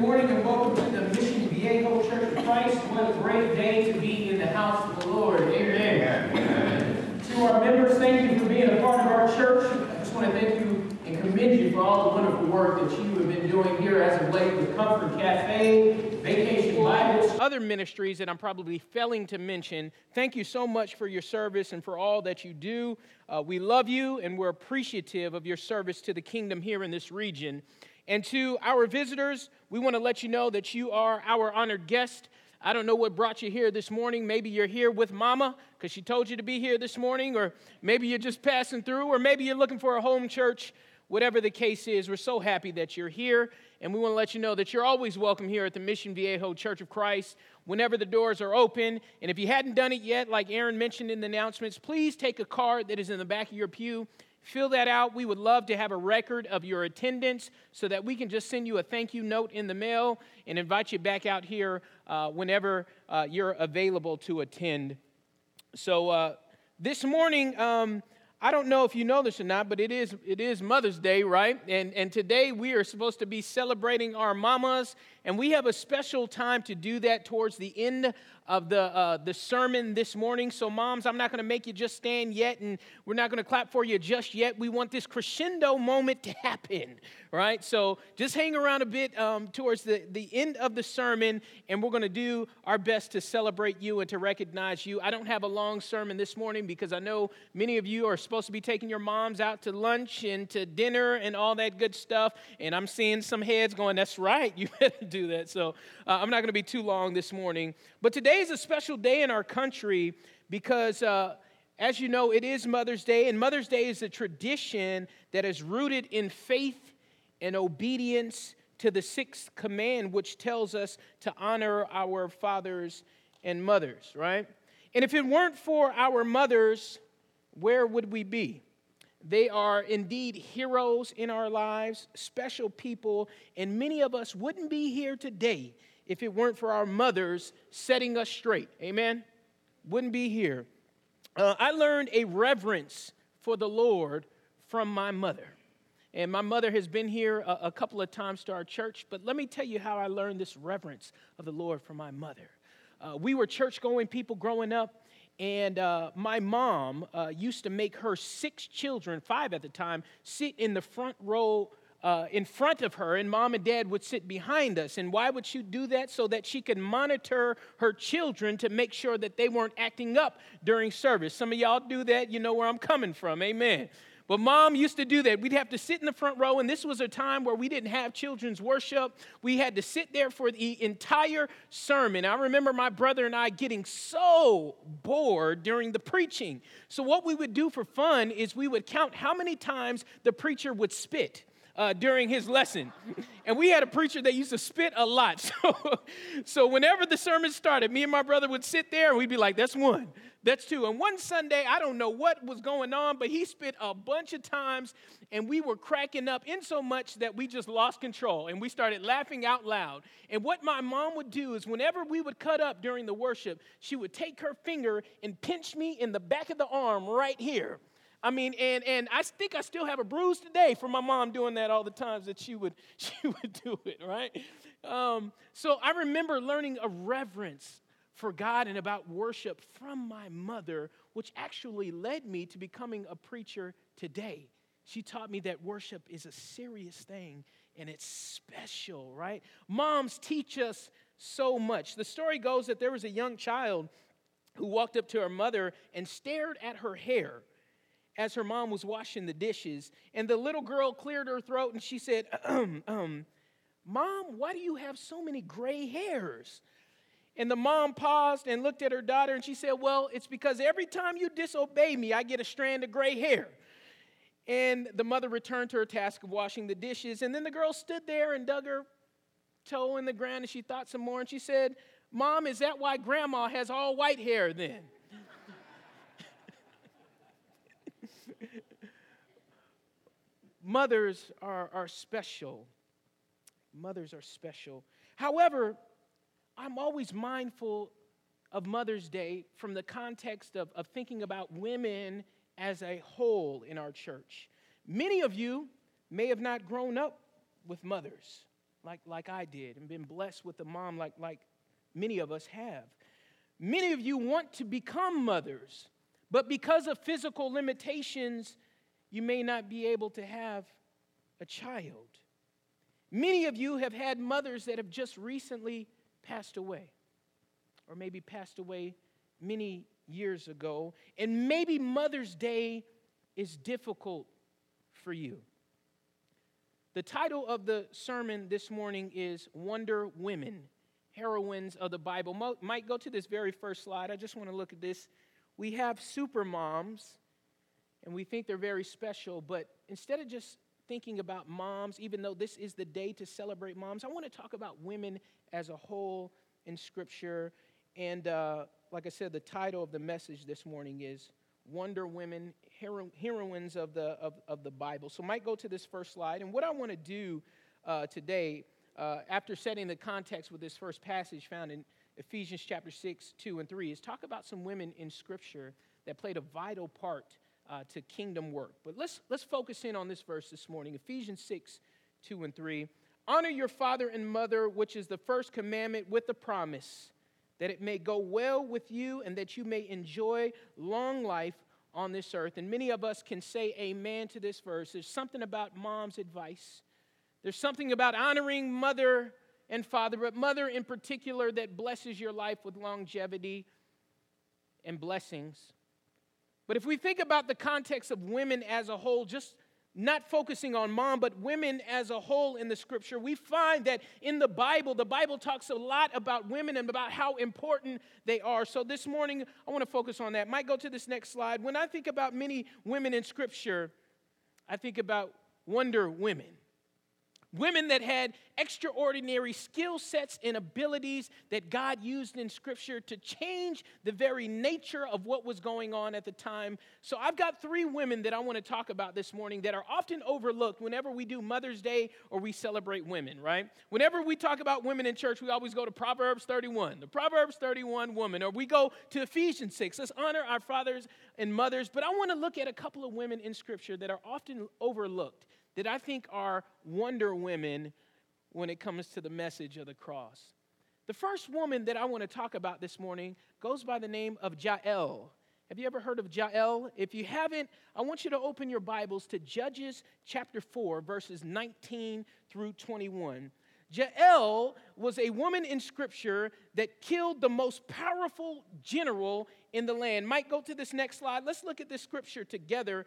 morning and welcome to the Mission Viejo Church of Christ. What a great day to be in the house of the Lord. Amen. Amen. To our members, thank you for being a part of our church. I just want to thank you and commend you for all the wonderful work that you have been doing here as of late with Comfort Cafe, Vacation Bibles. Other ministries that I'm probably failing to mention, thank you so much for your service and for all that you do. Uh, we love you and we're appreciative of your service to the kingdom here in this region. And to our visitors, we want to let you know that you are our honored guest. I don't know what brought you here this morning. Maybe you're here with mama because she told you to be here this morning, or maybe you're just passing through, or maybe you're looking for a home church. Whatever the case is, we're so happy that you're here, and we want to let you know that you're always welcome here at the Mission Viejo Church of Christ whenever the doors are open. And if you hadn't done it yet, like Aaron mentioned in the announcements, please take a card that is in the back of your pew Fill that out. We would love to have a record of your attendance so that we can just send you a thank you note in the mail and invite you back out here uh, whenever uh, you're available to attend. So, uh, this morning, um, I don't know if you know this or not, but it is, it is Mother's Day, right? And, and today we are supposed to be celebrating our mamas, and we have a special time to do that towards the end of the, uh, the sermon this morning. So, moms, I'm not going to make you just stand yet, and we're not going to clap for you just yet. We want this crescendo moment to happen, right? So, just hang around a bit um, towards the, the end of the sermon, and we're going to do our best to celebrate you and to recognize you. I don't have a long sermon this morning because I know many of you are supposed to be taking your moms out to lunch and to dinner and all that good stuff, and I'm seeing some heads going, That's right, you do that. So, uh, I'm not going to be too long this morning. But today is a special day in our country because, uh, as you know, it is Mother's Day, and Mother's Day is a tradition that is rooted in faith and obedience to the sixth command, which tells us to honor our fathers and mothers, right? And if it weren't for our mothers, where would we be? They are indeed heroes in our lives, special people, and many of us wouldn't be here today if it weren't for our mothers setting us straight. Amen? Wouldn't be here. Uh, I learned a reverence for the Lord from my mother. And my mother has been here a, a, couple of times to our church, but let me tell you how I learned this reverence of the Lord from my mother. Uh, we were church going people growing up, and uh, my mom uh, used to make her six children, five at the time, sit in the front row uh, in front of her, and mom and dad would sit behind us. And why would she do that? So that she could monitor her children to make sure that they weren't acting up during service. Some of y'all do that, you know where I'm coming from. Amen. But mom used to do that. We'd have to sit in the front row, and this was a time where we didn't have children's worship. We had to sit there for the entire sermon. I remember my brother and I getting so bored during the preaching. So, what we would do for fun is we would count how many times the preacher would spit uh, during his lesson. And we had a preacher that used to spit a lot. So, so whenever the sermon started, me and my brother would sit there and we'd be like, that's one, that's two. And one Sunday, I don't know what was going on, but he spit a bunch of times and we were cracking up in so much that we just lost control and we started laughing out loud. And what my mom would do is whenever we would cut up during the worship, she would take her finger and pinch me in the back of the arm right here. I mean, and, and I think I still have a bruise today from my mom doing that all the times that she would, she would do it, right? Um, so I remember learning a reverence for God and about worship from my mother, which actually led me to becoming a preacher today. She taught me that worship is a serious thing and it's special, right? Moms teach us so much. The story goes that there was a young child who walked up to her mother and stared at her hair as her mom was washing the dishes. And the little girl cleared her throat and she said, um, um, Mom, why do you have so many gray hairs? And the mom paused and looked at her daughter and she said, Well, it's because every time you disobey me, I get a strand of gray hair. And the mother returned to her task of washing the dishes. And then the girl stood there and dug her toe in the ground and she thought some more and she said, Mom, is that why grandma has all white hair then? Mothers are, are special. Mothers are special. However, I'm always mindful of Mother's Day from the context of, of thinking about women as a whole in our church. Many of you may have not grown up with mothers. like, like I did and been blessed with a mom like, like many of us have. Many of you want to become mothers, but because of physical limitations, you may not be able to have a child. Many of you have had mothers that have just recently passed away, or maybe passed away many years ago, and maybe Mother's Day is difficult for you. The title of the sermon this morning is Wonder Women, Heroines of the Bible. Might go to this very first slide. I just want to look at this. We have super moms, and we think they're very special, but instead of just thinking about moms, even though this is the day to celebrate moms, I want to talk about women as a whole in Scripture. And uh, like I said, the title of the message this morning is Wonder Women, hero- Heroines of the, of, of the Bible. So, might go to this first slide. And what I want to do uh, today, uh, after setting the context with this first passage found in Ephesians chapter 6, 2, and 3, is talk about some women in Scripture that played a vital part uh, to kingdom work. But let's, let's focus in on this verse this morning Ephesians 6 2 and 3. Honor your father and mother, which is the first commandment with the promise that it may go well with you and that you may enjoy long life on this earth. And many of us can say amen to this verse. There's something about mom's advice, there's something about honoring mother and father, but mother in particular that blesses your life with longevity and blessings. But if we think about the context of women as a whole, just not focusing on mom, but women as a whole in the scripture, we find that in the Bible, the Bible talks a lot about women and about how important they are. So this morning, I want to focus on that. Might go to this next slide. When I think about many women in scripture, I think about Wonder Women. Women that had extraordinary skill sets and abilities that God used in Scripture to change the very nature of what was going on at the time. So, I've got three women that I want to talk about this morning that are often overlooked whenever we do Mother's Day or we celebrate women, right? Whenever we talk about women in church, we always go to Proverbs 31, the Proverbs 31 woman, or we go to Ephesians 6. Let's honor our fathers and mothers. But I want to look at a couple of women in Scripture that are often overlooked that I think are wonder women when it comes to the message of the cross. The first woman that I want to talk about this morning goes by the name of Jael. Have you ever heard of Jael? If you haven't, I want you to open your Bibles to Judges chapter 4, verses 19 through 21. Jael was a woman in scripture that killed the most powerful general in the land. Might go to this next slide. Let's look at this scripture together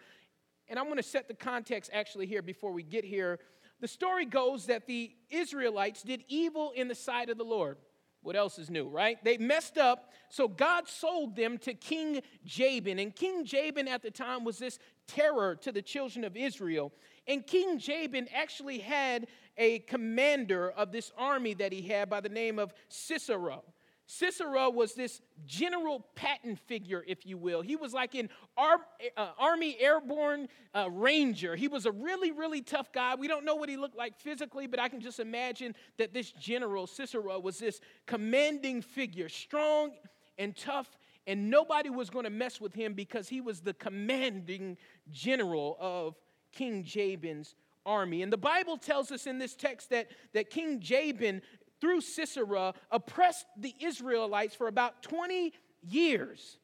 and I'm going to set the context actually here before we get here. The story goes that the Israelites did evil in the sight of the Lord. What else is new, right? They messed up, so God sold them to King Jabin. And King Jabin at the time was this terror to the children of Israel. And King Jabin actually had a commander of this army that he had by the name of Sisera. Sisera was this general Patton figure, if you will. He was like an Ar- uh, Army Airborne uh, Ranger. He was a really, really tough guy. We don't know what he looked like physically, but I can just imagine that this general, Sisera, was this commanding figure, strong and tough, and nobody was going to mess with him because he was the commanding general of King Jabin's army. And the Bible tells us in this text that, that King Jabin through Sisera, oppressed the Israelites for about 20 years.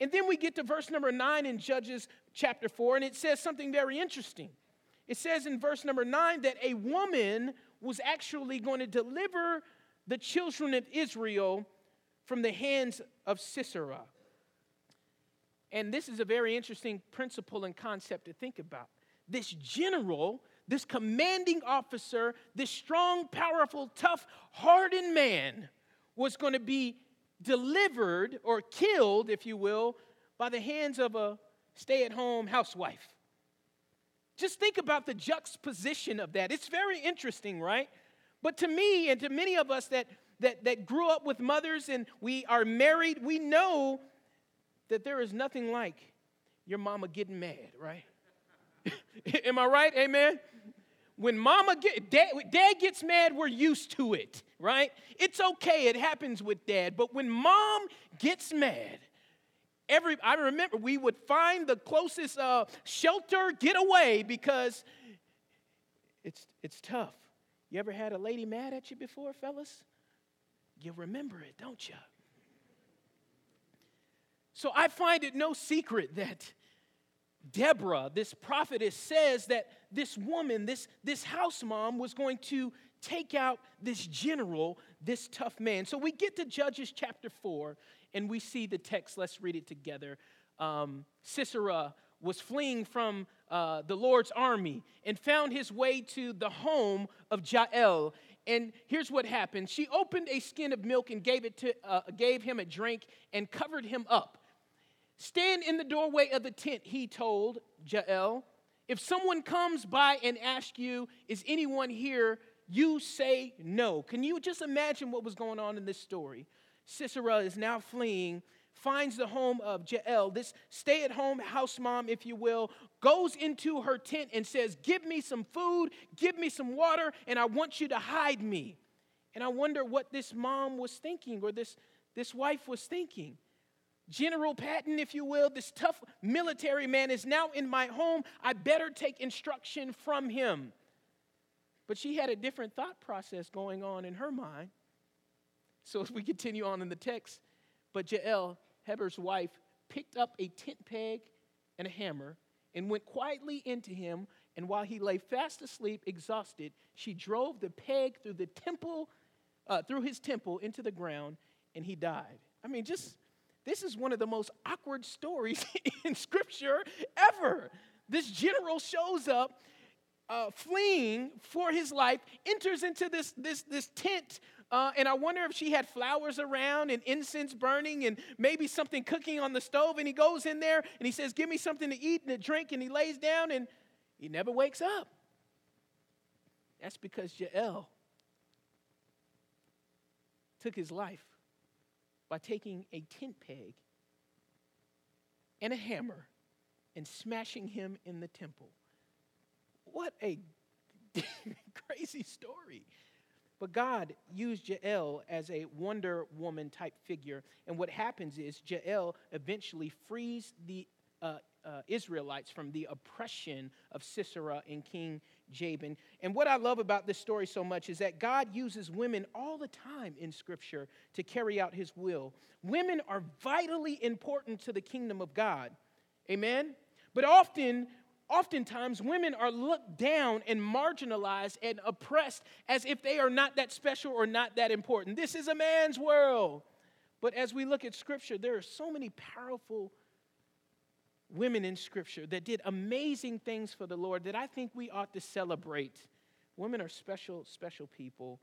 And then we get to verse number 9 in Judges chapter 4, and it says something very interesting. It says in verse number 9 that a woman was actually going to deliver the children of Israel from the hands of Sisera. And this is a very interesting principle and concept to think about. This general this commanding officer, this strong, powerful, tough, hardened man was going to be delivered or killed, if you will, by the hands of a stay at home housewife. Just think about the juxtaposition of that. It's very interesting, right? But to me and to many of us that, that, that grew up with mothers and we are married, we know that there is nothing like your mama getting mad, right? Am I right? Amen? When mama get dad, dad gets mad, we're used to it, right? It's okay, it happens with dad. But when mom gets mad, every I remember we would find the closest uh, shelter, get away because it's it's tough. You ever had a lady mad at you before, fellas? You remember it, don't you? So I find it no secret that Deborah, this prophetess, says that this woman, this, this house mom, was going to take out this general, this tough man. So we get to Judges chapter 4, and we see the text. Let's read it together. Um, Sisera was fleeing from uh, the Lord's army and found his way to the home of Jael. And here's what happened. She opened a skin of milk and gave, it to, uh, gave him a drink and covered him up. Stand in the doorway of the tent, he told Jael. If someone comes by and asks you, Is anyone here? you say no. Can you just imagine what was going on in this story? Sisera is now fleeing, finds the home of Jael, this stay at home house mom, if you will, goes into her tent and says, Give me some food, give me some water, and I want you to hide me. And I wonder what this mom was thinking or this, this wife was thinking. General Patton, if you will, this tough military man is now in my home. I better take instruction from him. But she had a different thought process going on in her mind. So as we continue on in the text, but Jael, Heber's wife, picked up a tent peg and a hammer and went quietly into him. And while he lay fast asleep, exhausted, she drove the peg through the temple, uh, through his temple into the ground, and he died. I mean, just this is one of the most awkward stories in Scripture ever. This general shows up, uh, fleeing for his life, enters into this, this, this tent. Uh, and I wonder if she had flowers around and incense burning and maybe something cooking on the stove. And he goes in there and he says, Give me something to eat and to drink. And he lays down and he never wakes up. That's because Jael took his life by taking a tent peg and a hammer and smashing him in the temple. What a crazy story. But God used Jael as a Wonder Woman type figure. And what happens is Jael eventually frees the uh, uh, Israelites from the oppression of Sisera and King Jabin. And what I love about this story so much is that God uses women all the time in Scripture to carry out His will. Women are vitally important to the kingdom of God. Amen? But often, oftentimes, women are looked down and marginalized and oppressed as if they are not that special or not that important. This is a man's world. But as we look at Scripture, there are so many powerful women in Scripture that did amazing things for the Lord that I think we ought to celebrate. Women are special, special people,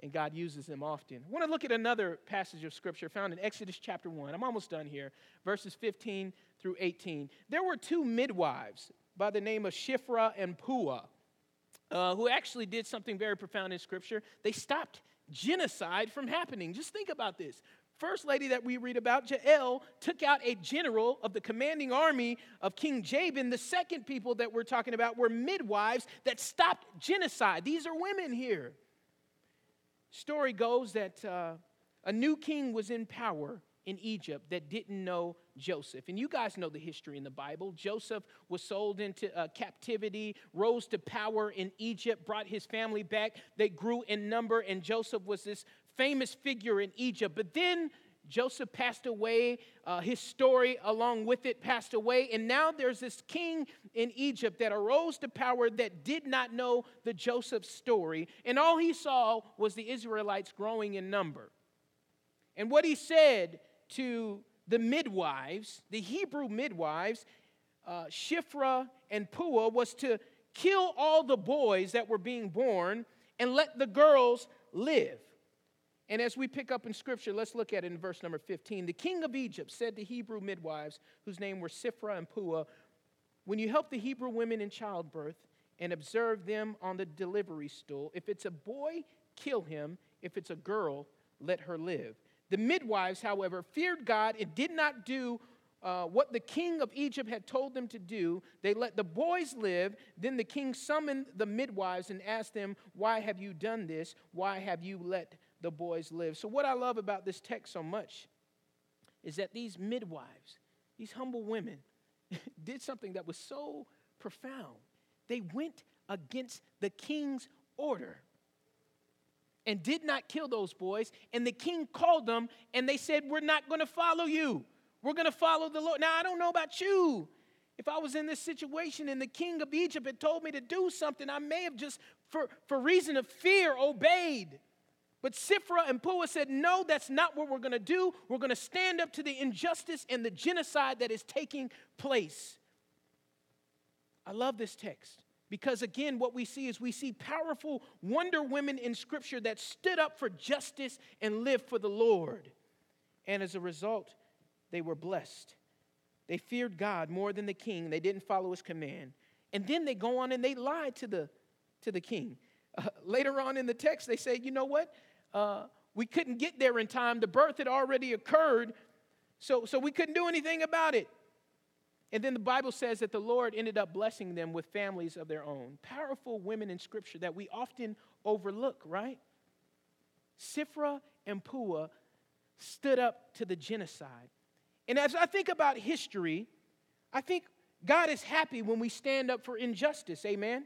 and God uses them often. I want to look at another passage of Scripture found in Exodus chapter 1. I'm almost done here, verses 15 through 18. There were two midwives by the name of Shiphrah and Puah. Uh, who actually did something very profound in Scripture. They stopped genocide from happening. Just think about this. First lady that we read about, Jael, took out a general of the commanding army of King Jabin. The second people that we're talking about were midwives that stopped genocide. These are women here. Story goes that uh, a new king was in power in Egypt that didn't know Joseph. And you guys know the history in the Bible. Joseph was sold into uh, captivity, rose to power in Egypt, brought his family back. They grew in number, and Joseph was this famous figure in Egypt. But then Joseph passed away, uh, his story along with it passed away, and now there's this king in Egypt that arose to power that did not know the Joseph story, and all he saw was the Israelites growing in number. And what he said to the midwives, the Hebrew midwives, uh, Shiphrah and Puah, was to kill all the boys that were being born and let the girls live. And as we pick up in scripture, let's look at it in verse number 15. The king of Egypt said to Hebrew midwives, whose name were Shiphrah and Puah, When you help the Hebrew women in childbirth and observe them on the delivery stool, if it's a boy, kill him. If it's a girl, let her live. The midwives, however, feared God and did not do uh, what the king of Egypt had told them to do. They let the boys live. Then the king summoned the midwives and asked them, Why have you done this? Why have you let the boys live. So, what I love about this text so much is that these midwives, these humble women, did something that was so profound. They went against the king's order and did not kill those boys. And the king called them and they said, We're not going to follow you. We're going to follow the Lord. Now, I don't know about you. If I was in this situation and the king of Egypt had told me to do something, I may have just, for, for reason of fear, obeyed. But Shiphrah and Puah said, No, that's not what we're going to do. We're going to stand up to the injustice and the genocide that is taking place. I love this text because, again, what we see is we see powerful wonder women in Scripture that stood up for justice and lived for the Lord. And as a result, they were blessed. They feared God more than the king. They didn't follow his command. And then they go on and they lie to the, to the king. Uh, later on in the text, they say, you know what? Uh, we couldn't get there in time. The birth had already occurred, so, so we couldn't do anything about it. And then the Bible says that the Lord ended up blessing them with families of their own. Powerful women in Scripture that we often overlook, right? Shiphrah and Puah stood up to the genocide. And as I think about history, I think God is happy when we stand up for injustice. Amen.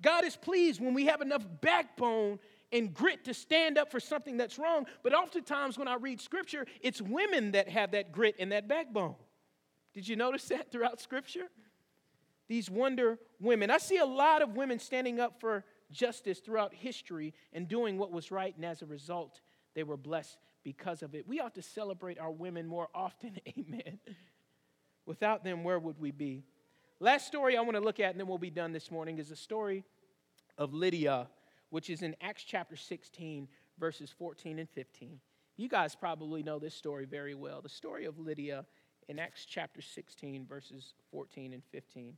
God is pleased when we have enough backbone and grit to stand up for something that's wrong. But oftentimes, when I read scripture, it's women that have that grit and that backbone. Did you notice that throughout scripture? These wonder women. I see a lot of women standing up for justice throughout history and doing what was right, and as a result, they were blessed because of it. We ought to celebrate our women more often. Amen. Without them, where would we be? Last story I want to look at, and then we'll be done this morning, is the story of Lydia, which is in Acts chapter 16, verses 14 and 15. You guys probably know this story very well. The story of Lydia in Acts chapter 16, verses 14 and 15.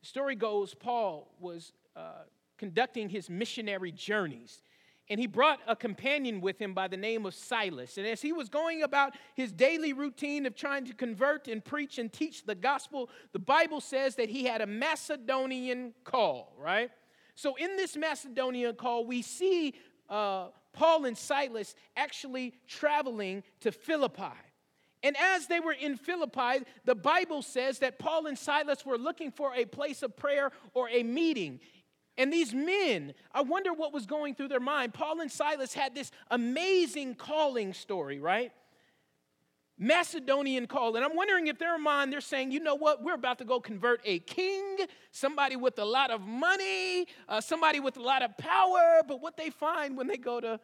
The story goes Paul was uh, conducting his missionary journeys and he brought a companion with him by the name of Silas. And as he was going about his daily routine of trying to convert and preach and teach the gospel, the Bible says that he had a Macedonian call, right? So in this Macedonian call, we see uh, Paul and Silas actually traveling to Philippi. And as they were in Philippi, the Bible says that Paul and Silas were looking for a place of prayer or a meeting. And these men, I wonder what was going through their mind. Paul and Silas had this amazing calling story, right? Macedonian call. And I'm wondering if their mind, they're saying, you know what, we're about to go convert a king, somebody with a lot of money, uh, somebody with a lot of power. But what they find when they go to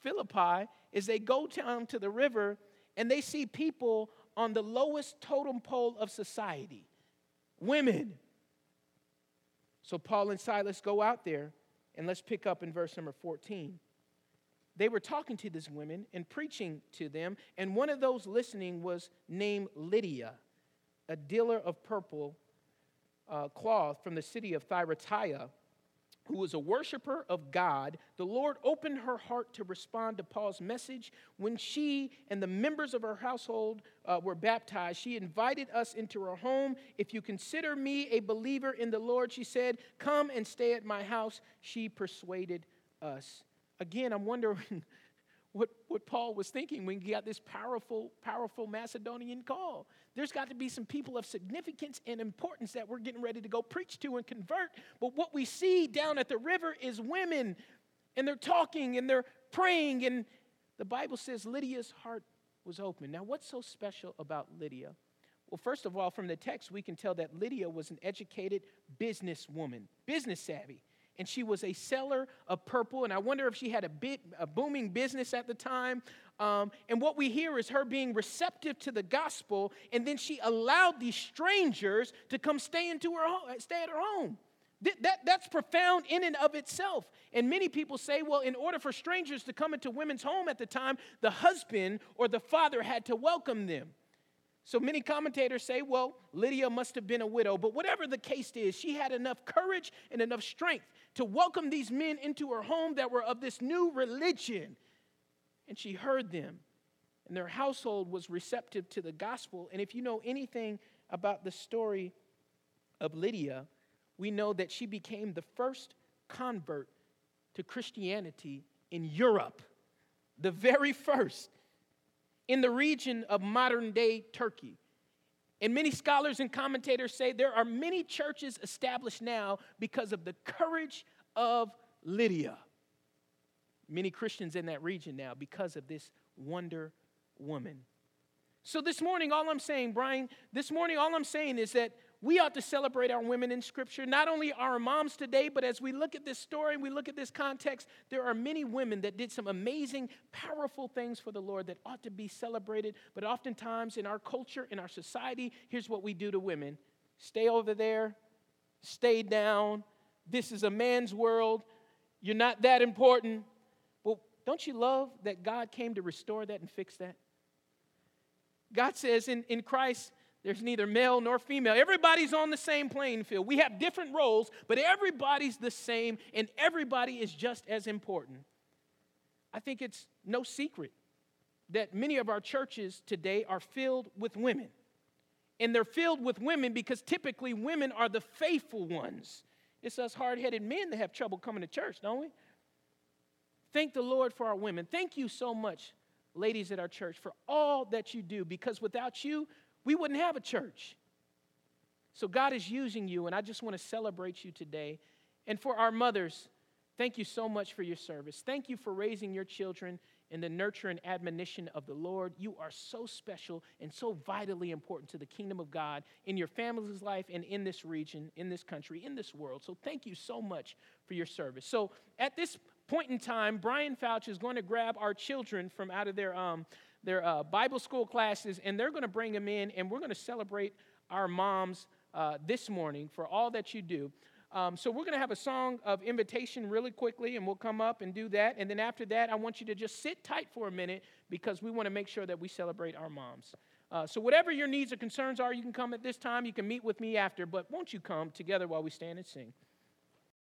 Philippi is they go down to the river and they see people on the lowest totem pole of society women so Paul and Silas go out there, and let's pick up in verse number 14. They were talking to these women and preaching to them, and one of those listening was named Lydia, a dealer of purple uh, cloth from the city of Thyatira who was a worshiper of God, the Lord opened her heart to respond to Paul's message. When she and the members of her household uh, were baptized, she invited us into her home. If you consider me a believer in the Lord, she said, come and stay at my house. She persuaded us. Again, I'm wondering what, what Paul was thinking when he got this powerful, powerful Macedonian call. There's got to be some people of significance and importance that we're getting ready to go preach to and convert. But what we see down at the river is women, and they're talking and they're praying, and the Bible says Lydia's heart was open. Now, what's so special about Lydia? Well, first of all, from the text, we can tell that Lydia was an educated businesswoman, business savvy and she was a seller of purple. And I wonder if she had a, bit, a booming business at the time. Um, and what we hear is her being receptive to the gospel, and then she allowed these strangers to come stay into her home, stay at her home. That, that's profound in and of itself. And many people say, well, in order for strangers to come into women's home at the time, the husband or the father had to welcome them. So many commentators say, well, Lydia must have been a widow. But whatever the case is, she had enough courage and enough strength to welcome these men into her home that were of this new religion. And she heard them, and their household was receptive to the gospel. And if you know anything about the story of Lydia, we know that she became the first convert to Christianity in Europe, the very first in the region of modern day Turkey. And many scholars and commentators say there are many churches established now because of the courage of Lydia. Many Christians in that region now because of this wonder woman. So, this morning, all I'm saying, Brian, this morning, all I'm saying is that we ought to celebrate our women in Scripture, not only our moms today, but as we look at this story, and we look at this context, there are many women that did some amazing, powerful things for the Lord that ought to be celebrated. But oftentimes in our culture, in our society, here's what we do to women stay over there, stay down. This is a man's world. You're not that important. Well, don't you love that God came to restore that and fix that? God says in, in Christ, there's neither male nor female. Everybody's on the same playing field. We have different roles, but everybody's the same, and everybody is just as important. I think it's no secret that many of our churches today are filled with women. And they're filled with women because typically women are the faithful ones. It's us hard headed men that have trouble coming to church, don't we? Thank the Lord for our women. Thank you so much, ladies at our church, for all that you do because without you, we wouldn't have a church. So God is using you, and I just want to celebrate you today. And for our mothers, thank you so much for your service. Thank you for raising your children in the nurture and admonition of the Lord. You are so special and so vitally important to the kingdom of God in your family's life and in this region, in this country, in this world. So thank you so much for your service. So at this point in time, Brian Fouch is going to grab our children from out of their um, their uh, Bible school classes, and they're going to bring them in, and we're going to celebrate our moms uh, this morning for all that you do. Um, so we're going to have a song of invitation really quickly, and we'll come up and do that. And then after that, I want you to just sit tight for a minute because we want to make sure that we celebrate our moms. Uh, so whatever your needs or concerns are, you can come at this time. You can meet with me after, but won't you come together while we stand and sing?